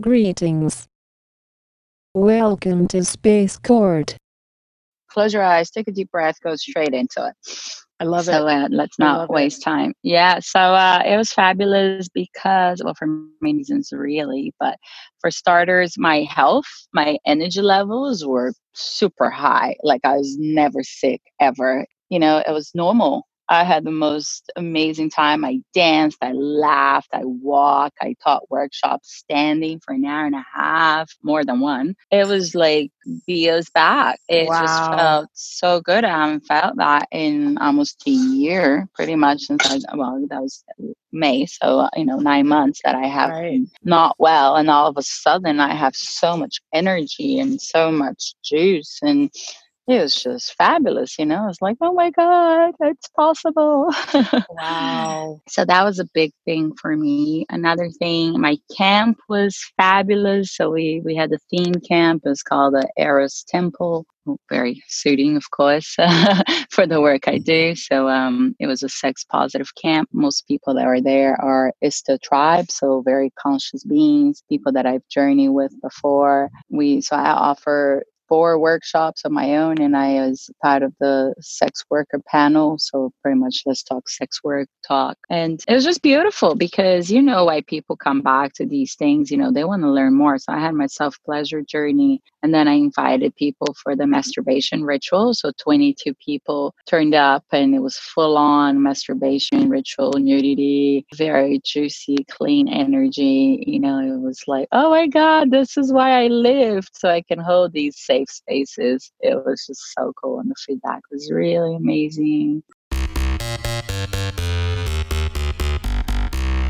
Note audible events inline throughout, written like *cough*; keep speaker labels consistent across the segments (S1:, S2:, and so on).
S1: Greetings. Welcome to Space Court.
S2: Close your eyes, take a deep breath, go straight into it.
S3: I love
S2: so,
S3: it.
S2: Uh, let's not
S3: love it.
S2: waste time. Yeah, so uh, it was fabulous because, well, for many reasons, really. But for starters, my health, my energy levels were super high. Like I was never sick ever. You know, it was normal I had the most amazing time. I danced, I laughed, I walked, I taught workshops standing for an hour and a half, more than one. It was like years back. It
S3: Wow.
S2: just felt so good. I haven't felt that in almost a year, pretty much since I, well, that was May. So, you know, nine months that I have
S3: Right.
S2: not well. And all of a sudden, I have so much energy and so much juice. And it was just fabulous, you know. It's like, oh my God, it's possible. *laughs*
S3: Wow.
S2: so that was a big thing for me. Another thing, my camp was fabulous. So we we had a theme camp. It was called the Eros Temple. Very suiting, of course, *laughs* for the work I do. So um, it was a sex positive camp. Most people that are there are Ista tribe, so very conscious beings, people that I've journeyed with before. We so I offer four workshops of my own and I was part of the sex worker panel. So pretty much let's talk sex work talk. And it was just beautiful because you know why people come back to these things, you know, they want to learn more. So I had my self pleasure journey and then I invited people for the mm-hmm. masturbation ritual. So 22 people turned up and it was full on masturbation ritual, nudity, very juicy, clean energy. You know, it was like, oh my God, this is why I lived. So I can hold these safe spaces. It was just so cool. And the feedback was really amazing.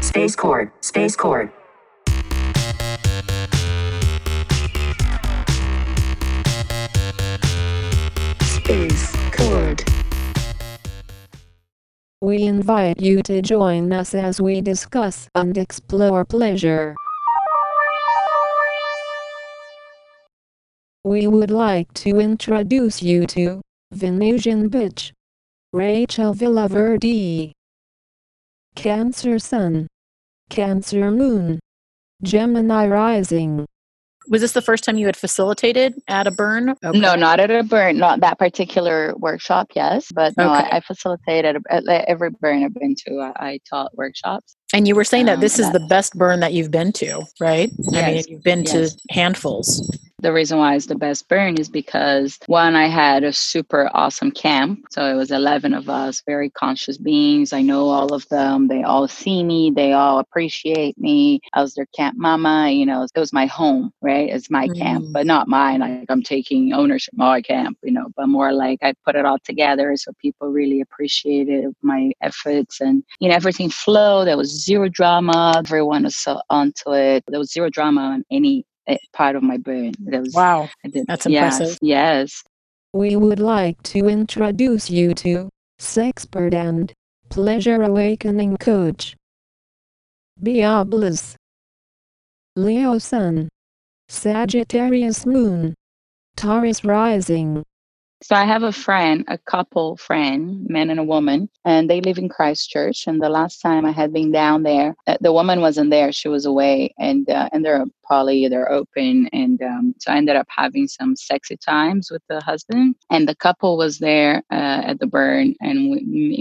S4: Space Court, Space Court. Space Court.
S1: We invite you to join us as we discuss and explore pleasure. We would like to introduce you to Venusian Bitch, Rachel Villaverde, Cancer Sun, Cancer Moon, Gemini Rising.
S3: Was this the first time you had facilitated at a burn?
S2: No, not at a burn, not that particular workshop, yes. But no,
S3: Okay.
S2: I, I facilitated at at every burn I've been to. I, I taught workshops.
S3: And you were saying that
S2: Um,
S3: this is the best burn that you've been to, right? I mean, you've been
S2: yes.
S3: to handfuls.
S2: The reason why it's the best burn is because one, I had a super awesome camp. So it was 11 of us, very conscious beings. I know all of them. They all see me. They all appreciate me. I was their camp mama. You know, it was my home, right? It's my camp,
S3: Mm.
S2: but not mine. Like I'm taking ownership of my camp, you know, but more like I put it all together. So people really appreciated my efforts and, you know, everything flowed. There was zero drama. Everyone was so onto it. There was zero drama on any part of my brain. There was
S3: Wow.
S2: Did.
S3: That's
S2: yes,
S3: impressive.
S2: Yes.
S1: We would like to introduce you to Sexpert and Pleasure Awakening Coach. Diablos. Leo Sun. Sagittarius Moon. Taurus Rising.
S2: So I have a friend, a couple friend, man and a woman, and they live in Christchurch. And the last time I had been down there, uh, the woman wasn't there; she was away, and uh, and they're poly, they're open, and um, so I ended up having some sexy times with the husband, and the couple was there uh, at the burn, and we,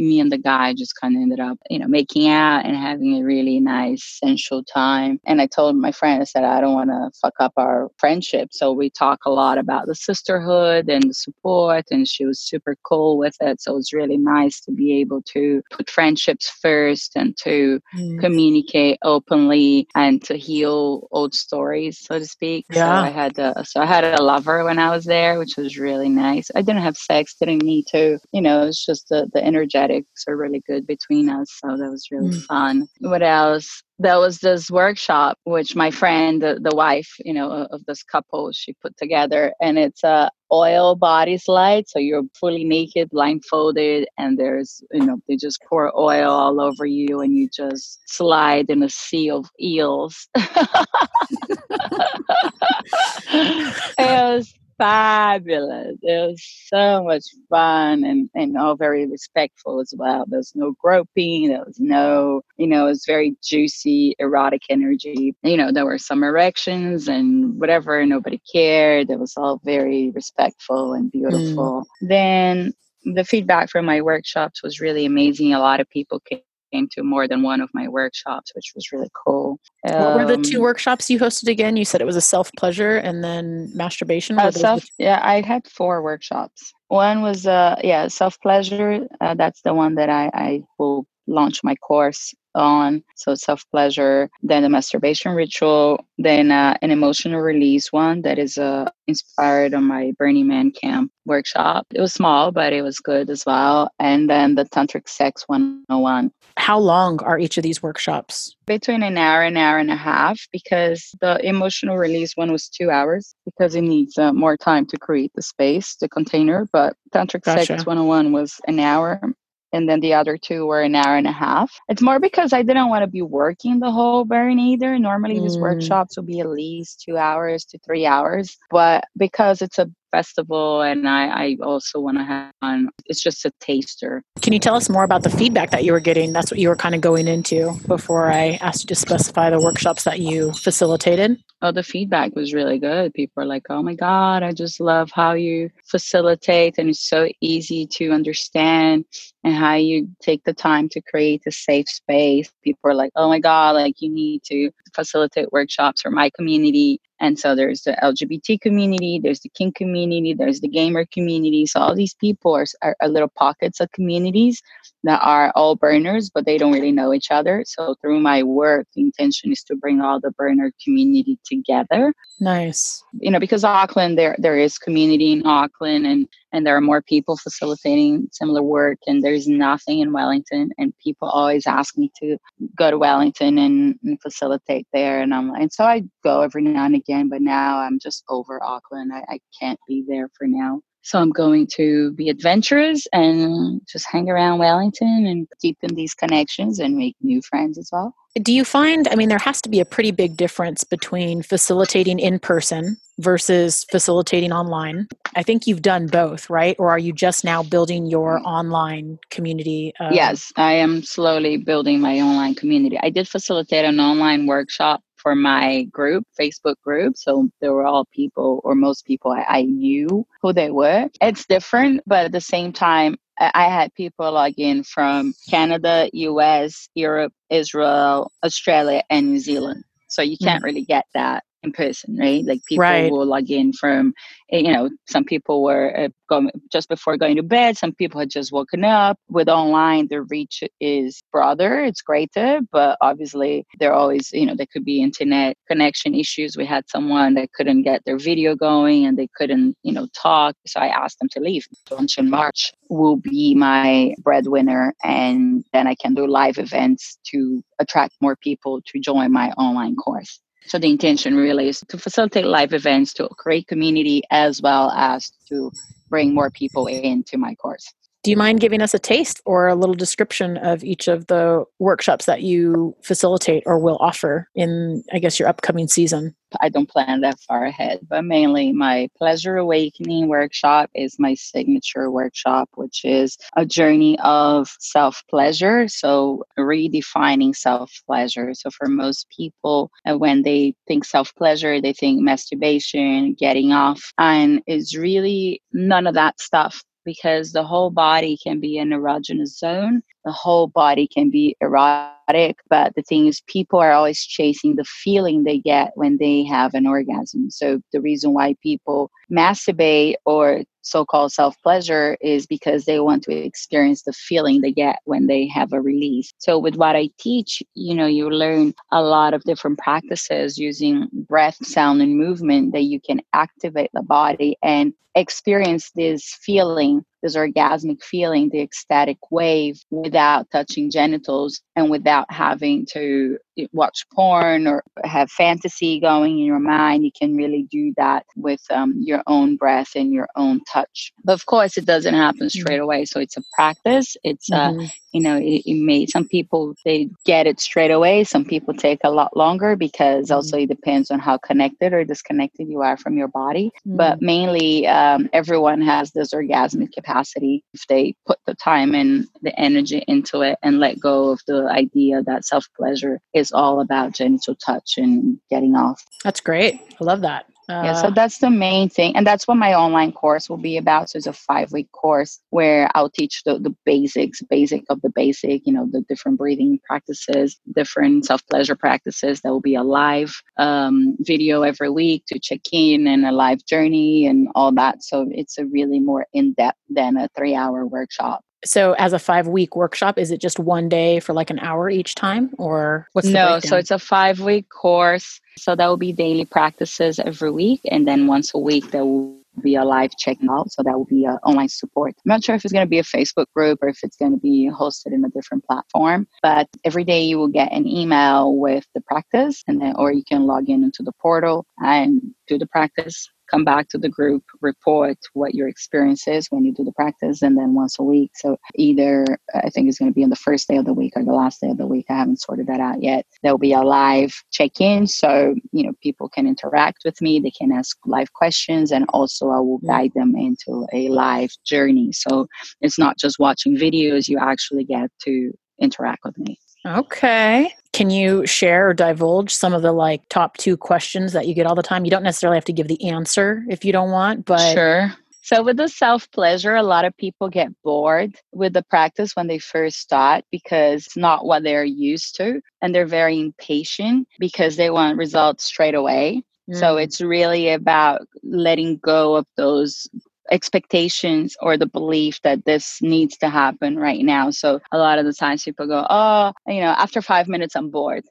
S2: me and the guy just kind of ended up, you know, making out and having a really nice sensual time. And I told my friend, I said, I don't want to fuck up our friendship, so we talk a lot about the sisterhood and the support, and she was super cool with it. So it was really nice to be able to put friendships first and to
S3: Mm.
S2: communicate openly and to heal old stories, so to speak. So
S3: Yeah.
S2: I had a, so I had a lover when I was there, which was really nice. I didn't have sex, didn't need to. You know, it's just the the energetics are really good between us. So that was really
S3: Mm.
S2: fun. What else? There was this workshop which my friend, the, the wife, you know, of- this couple, she put together, and it's a oil body slide. So you're fully naked, blindfolded, and there's, you know, they just pour oil all over you, and you just slide in a sea of eels. *laughs* *laughs* it was fabulous. It was so much fun and, and all very respectful as well. There was no groping, there was no, you know, it was very juicy, erotic energy. You know, there were some erections and whatever, nobody cared. It was all very respectful and beautiful. Mm. Then the feedback from my workshops was really amazing. A lot of people came came to more than one of my workshops, which was really cool.
S3: Um, what were the two um, workshops you hosted again? You said it was a self pleasure and then masturbation.
S2: Uh, self, yeah, I had four workshops. One was uh, yeah, self pleasure. Uh, that's the one that I, I will launch my course on. So self pleasure, then the masturbation ritual, then uh, an emotional release one that is uh, inspired on my Burning Man camp workshop. It was small, but it was good as well. And then the tantric sex 101.
S3: How long are each of these workshops?
S2: Between an hour and hour and a half because the emotional release one was two hours because it needs uh, more time to create the space, the container. But tantric gotcha. sex 101 was an hour and then the other two were an hour and a half. It's more because I didn't want to be working the whole burn either. Normally, mm. these workshops will be at least two hours to three hours, but because it's a festival and I, I also want to have fun. It's just a taster.
S3: Can you tell us more about the feedback that you were getting? That's what you were kind of going into before I asked you to specify the workshops that you facilitated.
S2: Oh, the feedback was really good. People are like, oh my God, I just love how you facilitate and it's so easy to understand and how you take the time to create a safe space. People are like, oh my God, like you need to facilitate workshops for my community. And so there's the LGBT community, there's the kink community, there's the gamer community. So all these people are, are, are little pockets of communities that are all burners, but they don't really know each other. So through my work, the intention is to bring all the burner community together.
S3: Nice.
S2: You know, because Auckland, there there is community in Auckland, and and there are more people facilitating similar work, and there's nothing in Wellington, and people always ask me to go to Wellington and, and facilitate there, and I'm like, and so I go every now and again, but now I'm just over Auckland. I, I can't be there for now. So I'm going to be adventurous and just hang around Wellington and deepen these connections and make new friends as well.
S3: Do you find, I mean, there has to be a pretty big difference between facilitating in person versus facilitating online? I think you've done both, right? Or are you just now building your online community?
S2: Um, yes, I am slowly building my online community. I did facilitate an online workshop for my group, Facebook group. So there were all people, or most people I, I knew who they were. It's different, but at the same time, I had people log in from Canada, US, Europe, Israel, Australia, and New Zealand. So you can't mm. really get that in person, right? Like people right. will log in from, eh, you know, some people were uh, going just before going to bed. Some people had just woken up. With online, the reach is broader. It's greater, but obviously there always, you know, there could be internet connection issues. We had someone that couldn't get their video going and they couldn't, you know, talk. So I asked them to leave. Launch in March will be my breadwinner, and then I can do live events to attract more people to join my online course. So the intention really is to facilitate live events, to create community, as well as to bring more people into my course.
S3: Do you mind giving us a taste or a little description of each of the workshops that you facilitate or will offer in, I guess, your upcoming season?
S2: I don't plan that far ahead, but mainly my Pleasure Awakening workshop is my signature workshop, which is a journey of self pleasure. So, redefining self pleasure. So, for most people, uh, when they think self pleasure, they think masturbation, getting off, and it's really none of that stuff because the whole body can be an erogenous zone. The whole body can be erotic. But the thing is, people are always chasing the feeling they get when they have an orgasm. So the reason why people masturbate or so-called self-pleasure is because they want to experience the feeling they get when they have a release so with what i teach you know you learn a lot of different practices using breath sound and movement that you can activate the body and experience this feeling this orgasmic feeling the ecstatic wave without touching genitals and without having to watch porn or have fantasy going in your mind, you can really do that with um, your own breath and your own touch. But of course, it doesn't happen
S3: Mm-hmm.
S2: straight away. So it's a practice. It's uh,
S3: Mhm.
S2: you know it, it may some people they get it straight away some people take a lot longer because also
S3: Mm-hmm.
S2: it depends on how connected or disconnected you are from your body
S3: Mm.
S2: but mainly um, everyone has this orgasmic capacity if they put the time and the energy into it and let go of the idea that self pleasure is all about genital touch and getting off
S3: That's great. I love that. Uh,
S2: yeah, so that's the main thing. And that's what my online course will be about. So it's a five week course where I'll teach the, the basics, basic of the basic, you know, the different breathing practices, different self pleasure practices. There will be a live um, video every week to check in and a live journey and all that. So it's a really more in depth than a three hour workshop.
S3: So as a five week workshop, is it just one day for like an hour each time, or what's the
S2: no, so it's a five week course. So that will be daily practices every week. And then once a week, there will be a live checking out. So that will be a online support. I'm not sure if it's going to be a Facebook group or if it's going to be hosted in a different platform. But every day you will get an email with the practice and then, or you can log in into the portal and do the practice come back to the group, report what your experience is when you do the practice, and then once a week. So either I think it's going to be on the first day of the week or the last day of the week. I haven't sorted that out yet. There will be a live check-in, so you know people can interact with me. They can ask live questions, and also I will mm. guide them into a live journey. So it's not just watching videos; you actually get to interact with me.
S3: Okay. Can you share or divulge some of the like top two questions that you get all the time? You don't necessarily have to give the answer if you don't want, but
S2: Sure. So with the self pleasure, a lot of people get bored with the practice when they first start because it's not what they're used to. And they're very impatient because they want results straight away. So
S3: Mm,
S2: it's really about letting go of those expectations or the belief that this needs to happen right now. So a lot of the times people go, Oh, you know, after five minutes, I'm bored.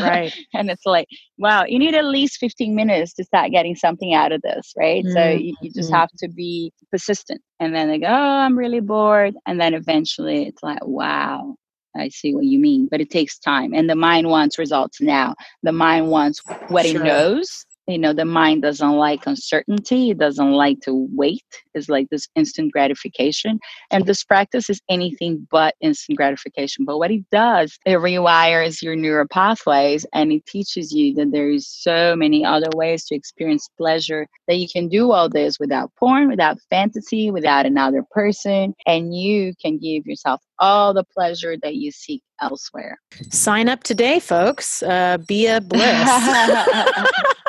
S3: right. *laughs*
S2: and it's like wow you need at least 15 minutes to start getting something out of this right so
S3: Mm,
S2: you, you just
S3: mm.
S2: have to be persistent and then they go oh i'm really bored and then eventually it's like wow I see what you mean, but it takes time. And the mind wants results now. The mind wants what
S3: Sure.
S2: it knows. You know, the mind doesn't like uncertainty. It doesn't like to wait. It's like this instant gratification. And this practice is anything but instant gratification. But what it does, it rewires your neural pathways and it teaches you that there is so many other ways to experience pleasure that you can do all this without porn, without fantasy, without another person, and you can give yourself all the pleasure that you seek elsewhere.
S3: Sign up today, folks. Uh, be a bliss. *laughs* *laughs*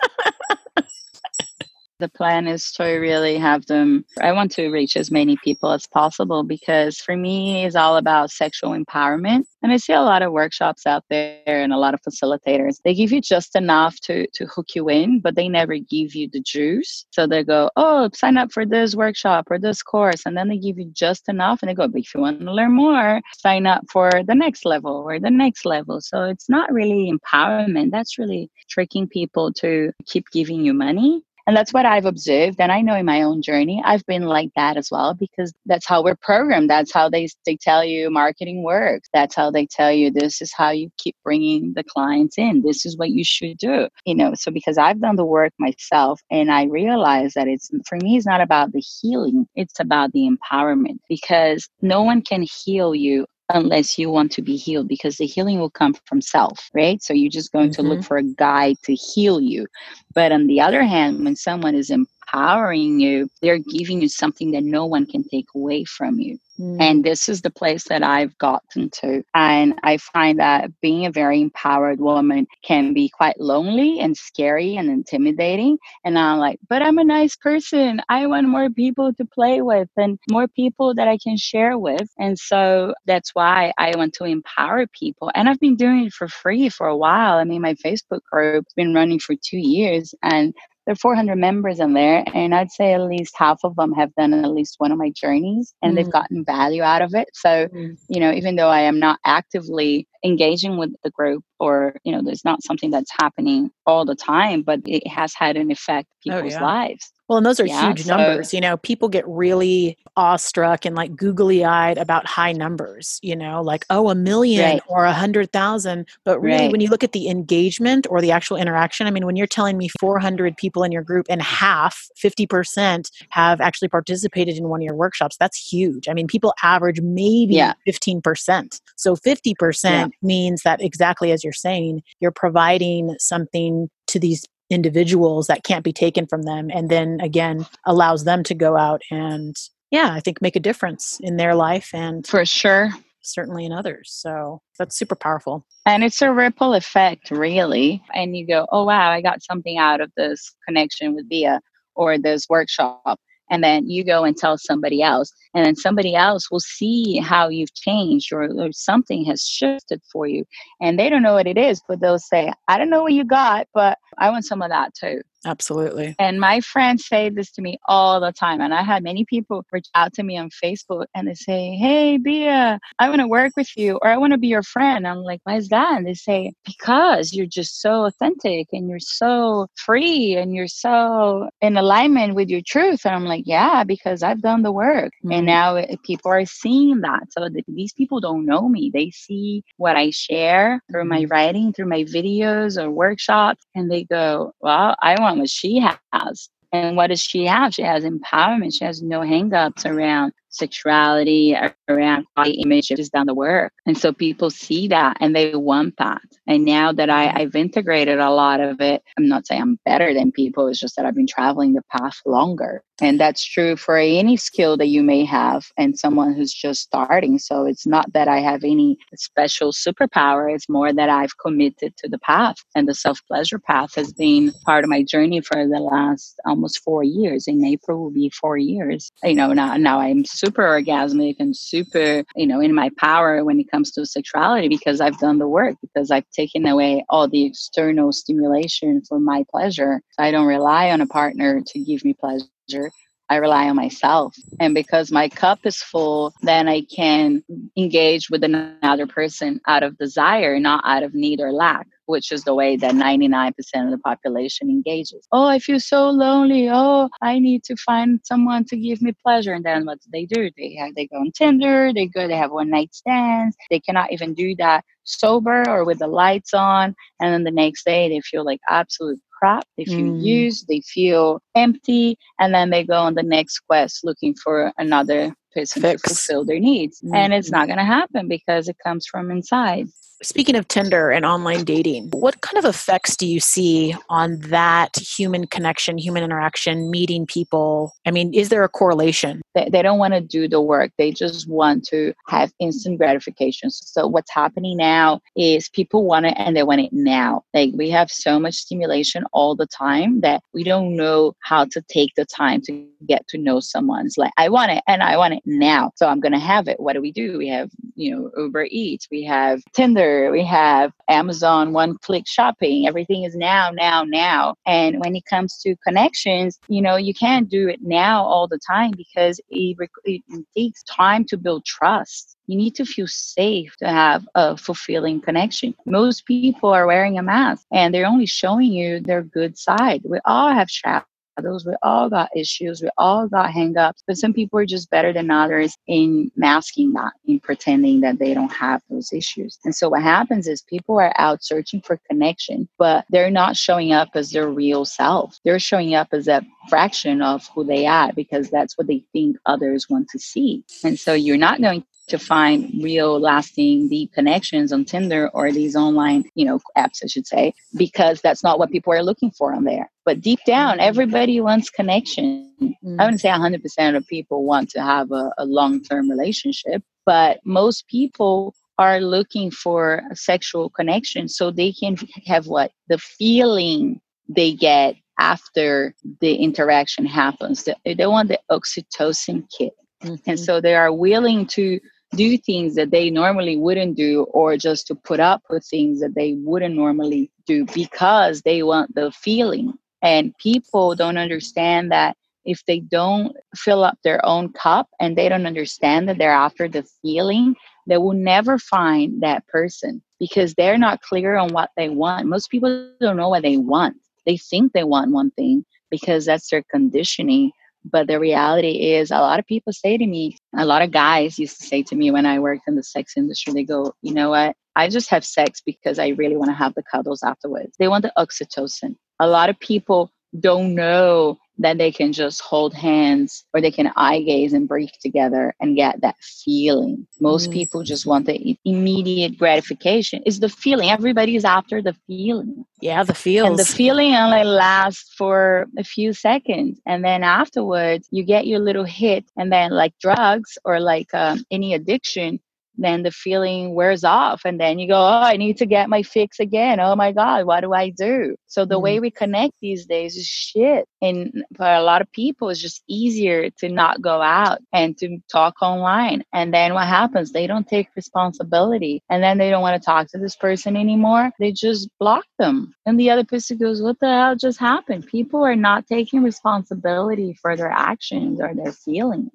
S2: the plan is to really have them i want to reach as many people as possible because for me it's all about sexual empowerment. And i see a lot of workshops out there and a lot of facilitators. They give you just enough to to hook you in but they never give you the juice. So they go oh sign up for this workshop or this course. And then they give you just enough and they go but if you want to learn more sign up for the next level or the next level. So it's not really empowerment. That's really tricking people to keep giving you money and that's what I've observed. And I know in my own journey, I've been like that as well, because that's how we're programmed. That's how they, they tell you marketing works. That's how they tell you this is how you keep bringing the clients in. This is what you should do. You know, so because I've done the work myself and I realize that it's, for me, it's not about the healing, it's about the empowerment because no one can heal you Um, unless you want to be healed because the healing will come from self, right? So you're just going to look mm-hmm. for a guide to heal you. But on the other hand, when someone is empowering you, they're giving you something that no one can take away from you.
S3: Mm.
S2: And this is the place that I've gotten to. And I find that being a very empowered woman can be quite lonely and scary and intimidating. And I'm like, but I'm a nice person. I want more people to play with and more people that I can share with. And so that's why I want to empower people. And I've been doing it for free for a while. I mean, my Facebook group's been running for two years and there are 400 members in there and i'd say at least half of them have done at least one of my journeys and they've
S3: Mm.
S2: gotten value out of it so
S3: Mm.
S2: you know even though i am not actively engaging with the group or you know there's not something that's happening all the time but it has had an effect
S3: Oh,
S2: people's
S3: yeah.
S2: lives
S3: Well, and those are
S2: Yeah,
S3: huge
S2: so-
S3: numbers. You know, people get really awestruck and like googly eyed about high numbers, you know, like, oh, a million
S2: Right.
S3: or a hundred thousand. But really,
S2: Right.
S3: when you look at the engagement or the actual interaction, I mean, when you're telling me 400 people in your group and half, 50%, have actually participated in one of your workshops, that's huge. I mean, people average maybe
S2: Yeah.
S3: 15%. So 50% means that exactly as you're saying, you're providing something to these individuals that can't be taken from them and then again allows them to go out and yeah i think make a difference in their life and
S2: For sure.
S3: certainly in others so that's super powerful
S2: And it's a ripple effect, really. And you go, oh, wow, I got something out of this connection with Bia or this workshop. And then you go and tell somebody else. And then somebody else will see how you've changed or, or something has shifted for you. And they don't know what it is, but they'll say, I don't know what you got, but I want some of that too.
S3: Absolutely
S2: And my friends say this to me all the time. And I had many people reach out to me on Facebook and they say, Hey, Bia, I want to work with you or I want to be your friend. I'm like, Why is that? And they say, Because you're just so authentic and you're so free and you're so in alignment with your truth. And I'm like, Yeah, because I've done the work.
S3: Mhm.
S2: And now it- people are seeing that. So th- these people don't know me. They see what I share through my writing, through my videos or workshops, and they go, Well, I want what she has. And what does she have? She has empowerment. She has no hangups around sexuality, around body image. She's done the work. And so people see that and they want that. And now that I, I've integrated a lot of it, I'm not saying I'm better than people. It's just that I've been traveling the path longer. And that's true for any skill that you may have and someone who's just starting. So it's not that I have any special superpower. It's more that I've committed to the path. And the self pleasure path has been part of my journey for the last almost four years. In April will be four years. You know, now, now I'm super orgasmic and super, you know, in my power when it comes to sexuality because I've done the work, because I've taken away all the external stimulation for my pleasure. I don't rely on a partner to give me pleasure. I rely on myself. And because my cup is full, then I can engage with another person out of desire, not out of need or lack, which is the way that 99% of the population engages. Oh, I feel so lonely. Oh, I need to find someone to give me pleasure. And then what do they do? They have, they go on Tinder, they go, they have one night stands. They cannot even do that sober or with the lights on. And then the next day they feel like absolute crap. They feel
S3: Mm.
S2: used, they feel empty, and then they go on the next quest looking for another person
S3: Fix.
S2: to fulfill their needs. And it's
S3: Mhm.
S2: not going to happen because it comes from inside.
S3: Speaking of Tinder and online dating, what kind of effects do you see on that human connection, human interaction, meeting people? I mean, is there a correlation?
S2: They, they don't want to do the work. They just want to have instant gratification. So what's happening now is people want it and they want it now. Like we have so much stimulation all the time that we don't know how to take the time to get to know someone. It's like I want it and I want it now. So I'm gonna have it. What do we do? We have, you know, Uber Eats, we have Tinder, we have Amazon one click shopping. Everything is now, now, now. And when it comes to connections, you know, you can't do it now all the time because it, rec- it takes time to build trust. You need to feel safe to have a fulfilling connection. Most people are wearing a mask and they're only showing you their good side. We all have shadows. Those we all got issues. We all got hangups. But some people are just better than others in masking that, in pretending that they don't have those issues. And so what happens is people are out searching for connection, but they're not showing up as their real self. They're showing up as a fraction of who they are because that's what they think others want to see. And so you're not going to find real lasting deep connections on Tinder or these online, you know, apps I should say, because that's not what people are looking for on there. But deep down, everybody wants connection.
S3: Mm.
S2: I wouldn't say 100% of people want to have a, a long-term relationship, but most people are looking for a sexual connection so they can have what the feeling they get after the interaction happens. They, want the oxytocin kick. And
S3: Mhm.
S2: so they are willing to do things that they normally wouldn't do or just to put up with things that they wouldn't normally do because they want the feeling. And people don't understand that if they don't fill up their own cup and they don't understand that they're after the feeling, they will never find that person because they're not clear on what they want. Most people don't know what they want. They think they want one thing, because that's their conditioning. But the reality is, a lot of people say to me, a lot of guys used to say to me when I worked in the sex industry, they go, you know what? I just have sex because I really want to have the cuddles afterwards. They want the oxytocin. A lot of people don't know that they can just hold hands or they can eye gaze and breathe together and get that feeling. Most mm. people just want the immediate gratification. It's the feeling. Everybody's after the feeling.
S3: Yeah, the feels.
S2: And the feeling only lasts for a few seconds. And then afterwards, you get your little hit. And then, like drugs or like um, any addiction, then the feeling wears off and then you go oh i need to get my fix again. Oh my god what do i do? So the mm way we connect these days is shit and for a lot of people it's just easier to not go out and to talk online and then what happens? They don't take responsibility and then they don't want to talk to this person anymore. They just block them and the other person goes what the hell just happened? People are not taking responsibility for their actions or their feelings.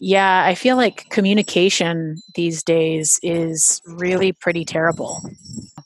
S3: Yeah, I feel like communication these days is really pretty terrible.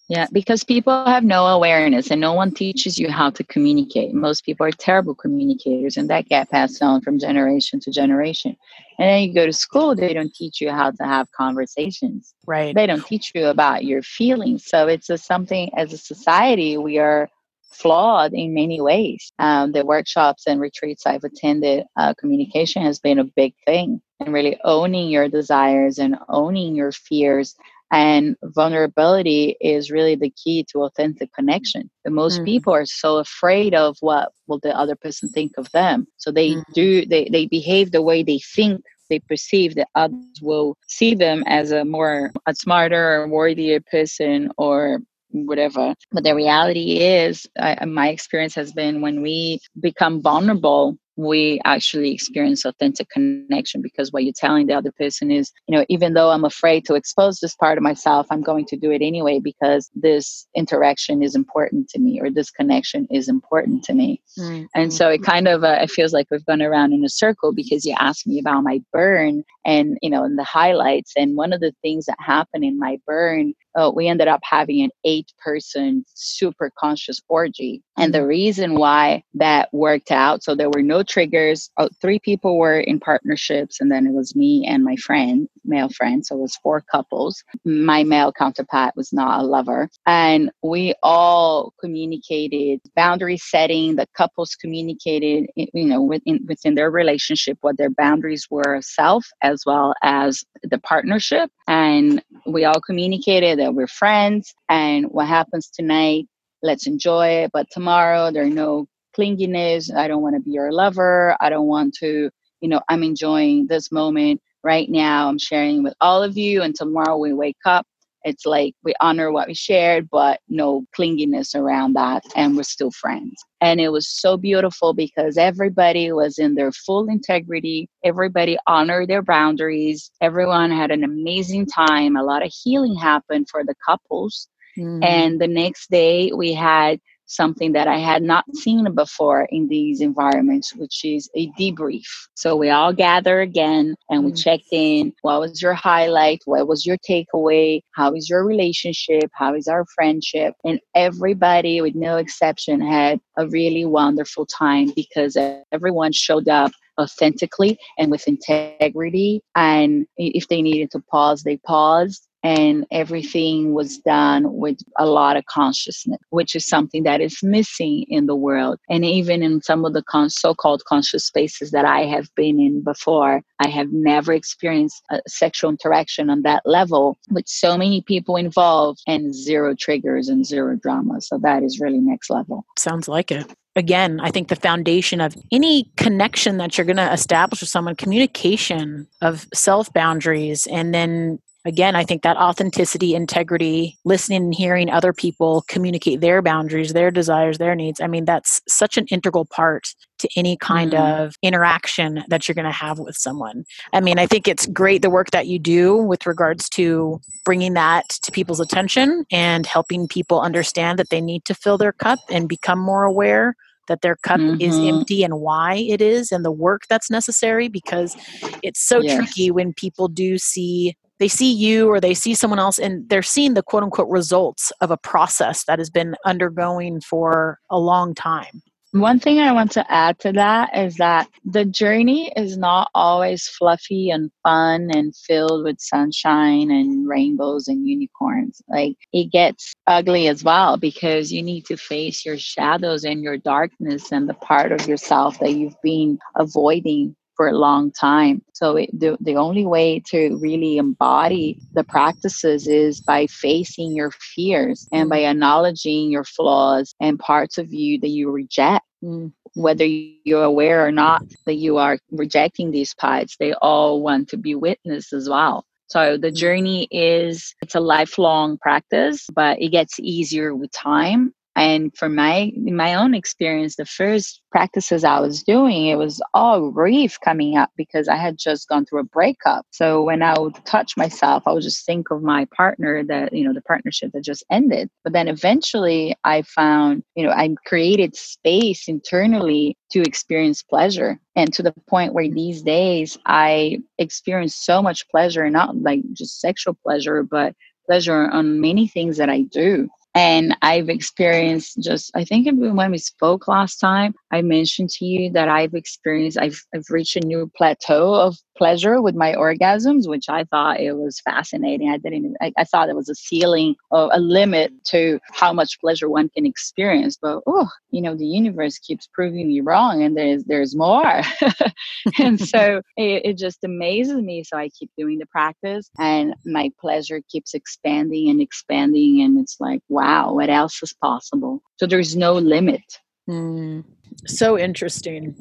S2: Yeah, because people have no awareness and no one teaches you how to communicate. Most people are terrible communicators, and that get passed on from generation to generation. And then you go to school, they don't teach you how to have conversations.
S3: Right.
S2: They don't teach you about your feelings. So it's a, something as a society we are flawed in many ways. Um, the workshops and retreats I've attended, uh, communication has been a big thing, and really owning your desires and owning your fears. And vulnerability is really the key to authentic connection. The most mm. people are so afraid of what will the other person think of them. So they mm. do they, they behave the way they think they perceive that others will see them as a more a smarter or worthier person or whatever. But the reality is, I, my experience has been when we become vulnerable we actually experience authentic connection because what you're telling the other person is, you know, even though I'm afraid to expose this part of myself, I'm going to do it anyway because this interaction is important to me or this connection is important to me. Mm-hmm. And so it kind of uh, it feels like we've gone around in a circle because you asked me about my burn and you know and the highlights and one of the things that happened in my burn uh, we ended up having an eight person super conscious orgy and the mm-hmm. reason why that worked out so there were no triggers. Oh, three people were in partnerships, and then it was me and my friend, male friend. So it was four couples. My male counterpart was not a lover. And we all communicated boundary setting. The couples communicated, you know, within, within their relationship, what their boundaries were self as well as the partnership. And we all communicated that we're friends and what happens tonight let's enjoy it. But tomorrow, there are no clinginess. I don't want to be your lover. I don't want to, you know, I'm enjoying this moment right now. I'm sharing with all of you. And tomorrow we wake up, it's like we honor what we shared, but no clinginess around that. And we're still friends. And it was so beautiful because everybody was in their full integrity. Everybody honored their boundaries. Everyone had an amazing time. A lot of healing happened for the couples. Mm. And the next day we had something that I had not seen before in these environments, which is a debrief. So we all gather again and we mm. checked in. What was your highlight? What was your takeaway? How is your relationship? How is our friendship? And everybody, with no exception, had a really wonderful time because everyone showed up authentically and with integrity. And if they needed to pause, they paused and everything was done with a lot of consciousness, which is something that is missing in the world. And even in some of the con- so called conscious spaces that I have been in before, I have never experienced a sexual interaction on that level with so many people involved and zero triggers and zero drama. So that is really next level.
S3: Sounds like it again, I think the foundation of any connection that you're going to establish with someone, communication of self boundaries, and then again, I think that authenticity, integrity, listening and hearing other people communicate their boundaries, their desires, their needs. I mean, that's such an integral part to any kind mm. of interaction that you're going to have with someone. I mean, I think it's great the work that you do with regards to bringing that to people's attention and helping people understand that they need to fill their cup and become more aware that their cup mm-hmm. is empty and why it is and the work that's necessary because it's so yes. tricky when people do see they see you or they see someone else and they're seeing the quote unquote results of a process that has been undergoing for a long time
S2: One thing I want to add to that is that the journey is not always fluffy and fun and filled with sunshine and rainbows and unicorns. Like it gets ugly as well because you need to face your shadows and your darkness and the part of yourself that you've been avoiding for a long time. So it, the the only way to really embody the practices is by facing your fears and by acknowledging your flaws and parts of you that you reject.
S3: Mm.
S2: Whether you're aware or not that you are rejecting these parts, they all want to be witnessed as well. So the journey is it's a lifelong practice, but it gets easier with time and for my my own experience the first practices i was doing it was all grief coming up because i had just gone through a breakup. So when i would touch myself i would just think of my partner that you know the partnership that just ended. But then eventually i found you know i created space internally to experience pleasure. And to the point where these days i experience so much pleasure not like just sexual pleasure but pleasure on many things that i do and I've experienced just, I think when we spoke last time, I mentioned to you that I've experienced, I've, I've reached a new plateau of pleasure with my orgasms, which I thought it was fascinating. I didn't, I, I thought it was a ceiling or a limit to how much pleasure one can experience. But oh, you know, the universe keeps proving me wrong, and there's there's more. *laughs* and so *laughs* it, it just amazes me. So I keep doing the practice, and my pleasure keeps expanding and expanding, and it's like, wow, what else is possible? So there's no limit.
S3: Mm, so interesting.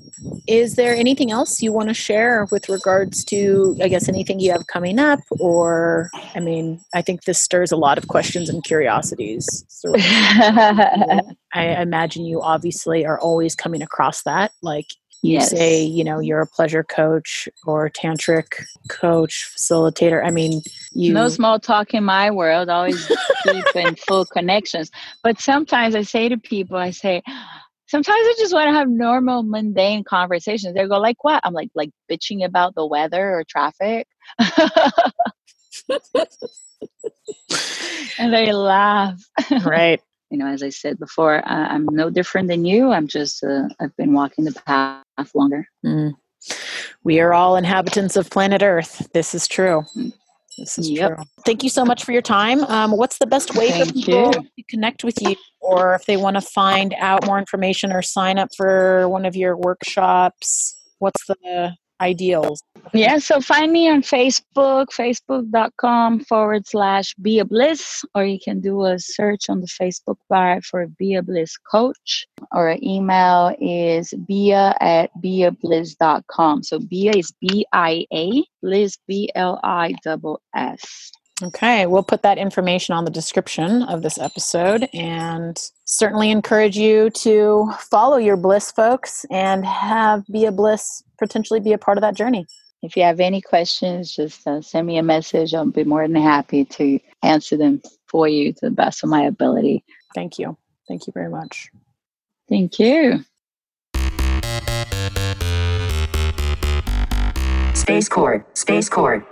S3: Is there anything else you want to share with regards to, I guess, anything you have coming up? Or, I mean, I think this stirs a lot of questions and curiosities. So, *laughs* I imagine you obviously are always coming across that. Like, you
S2: Yes.
S3: say, you know, you're a pleasure coach or tantric coach, facilitator. I mean, you.
S2: no small talk in my world, always *laughs* deep and full connections. But sometimes I say to people, I say, sometimes I just want to have normal, mundane conversations. They go, like what? I'm like, like bitching about the weather or traffic. *laughs* and they laugh. *laughs*
S3: right.
S2: You know, as I said before, I, I'm no different than you. I'm just, uh, I've been walking the path longer.
S3: Mm. We are all inhabitants of planet Earth. This is true. This is
S2: Yep.
S3: true. Thank you so much for your time. Um, what's the best way for people
S2: you.
S3: to connect with you, or if they want to find out more information or sign up for one of your workshops? What's the ideals?
S2: Yeah, so find me on Facebook, facebook.com forward slash be a bliss, or you can do a search on the Facebook bar for be a bliss coach. Or email is bia at beabliss.com. So bia is B I A, bliss B L I double S.
S3: Okay, we'll put that information on the description of this episode and certainly encourage you to follow your bliss, folks, and have Be a Bliss potentially be a part of that journey.
S2: If you have any questions, just uh, send me a message. I'll be more than happy to answer them for you to the best of my ability.
S3: Thank you. Thank you very much.
S2: Thank you.
S4: Space Chord. Space Chord.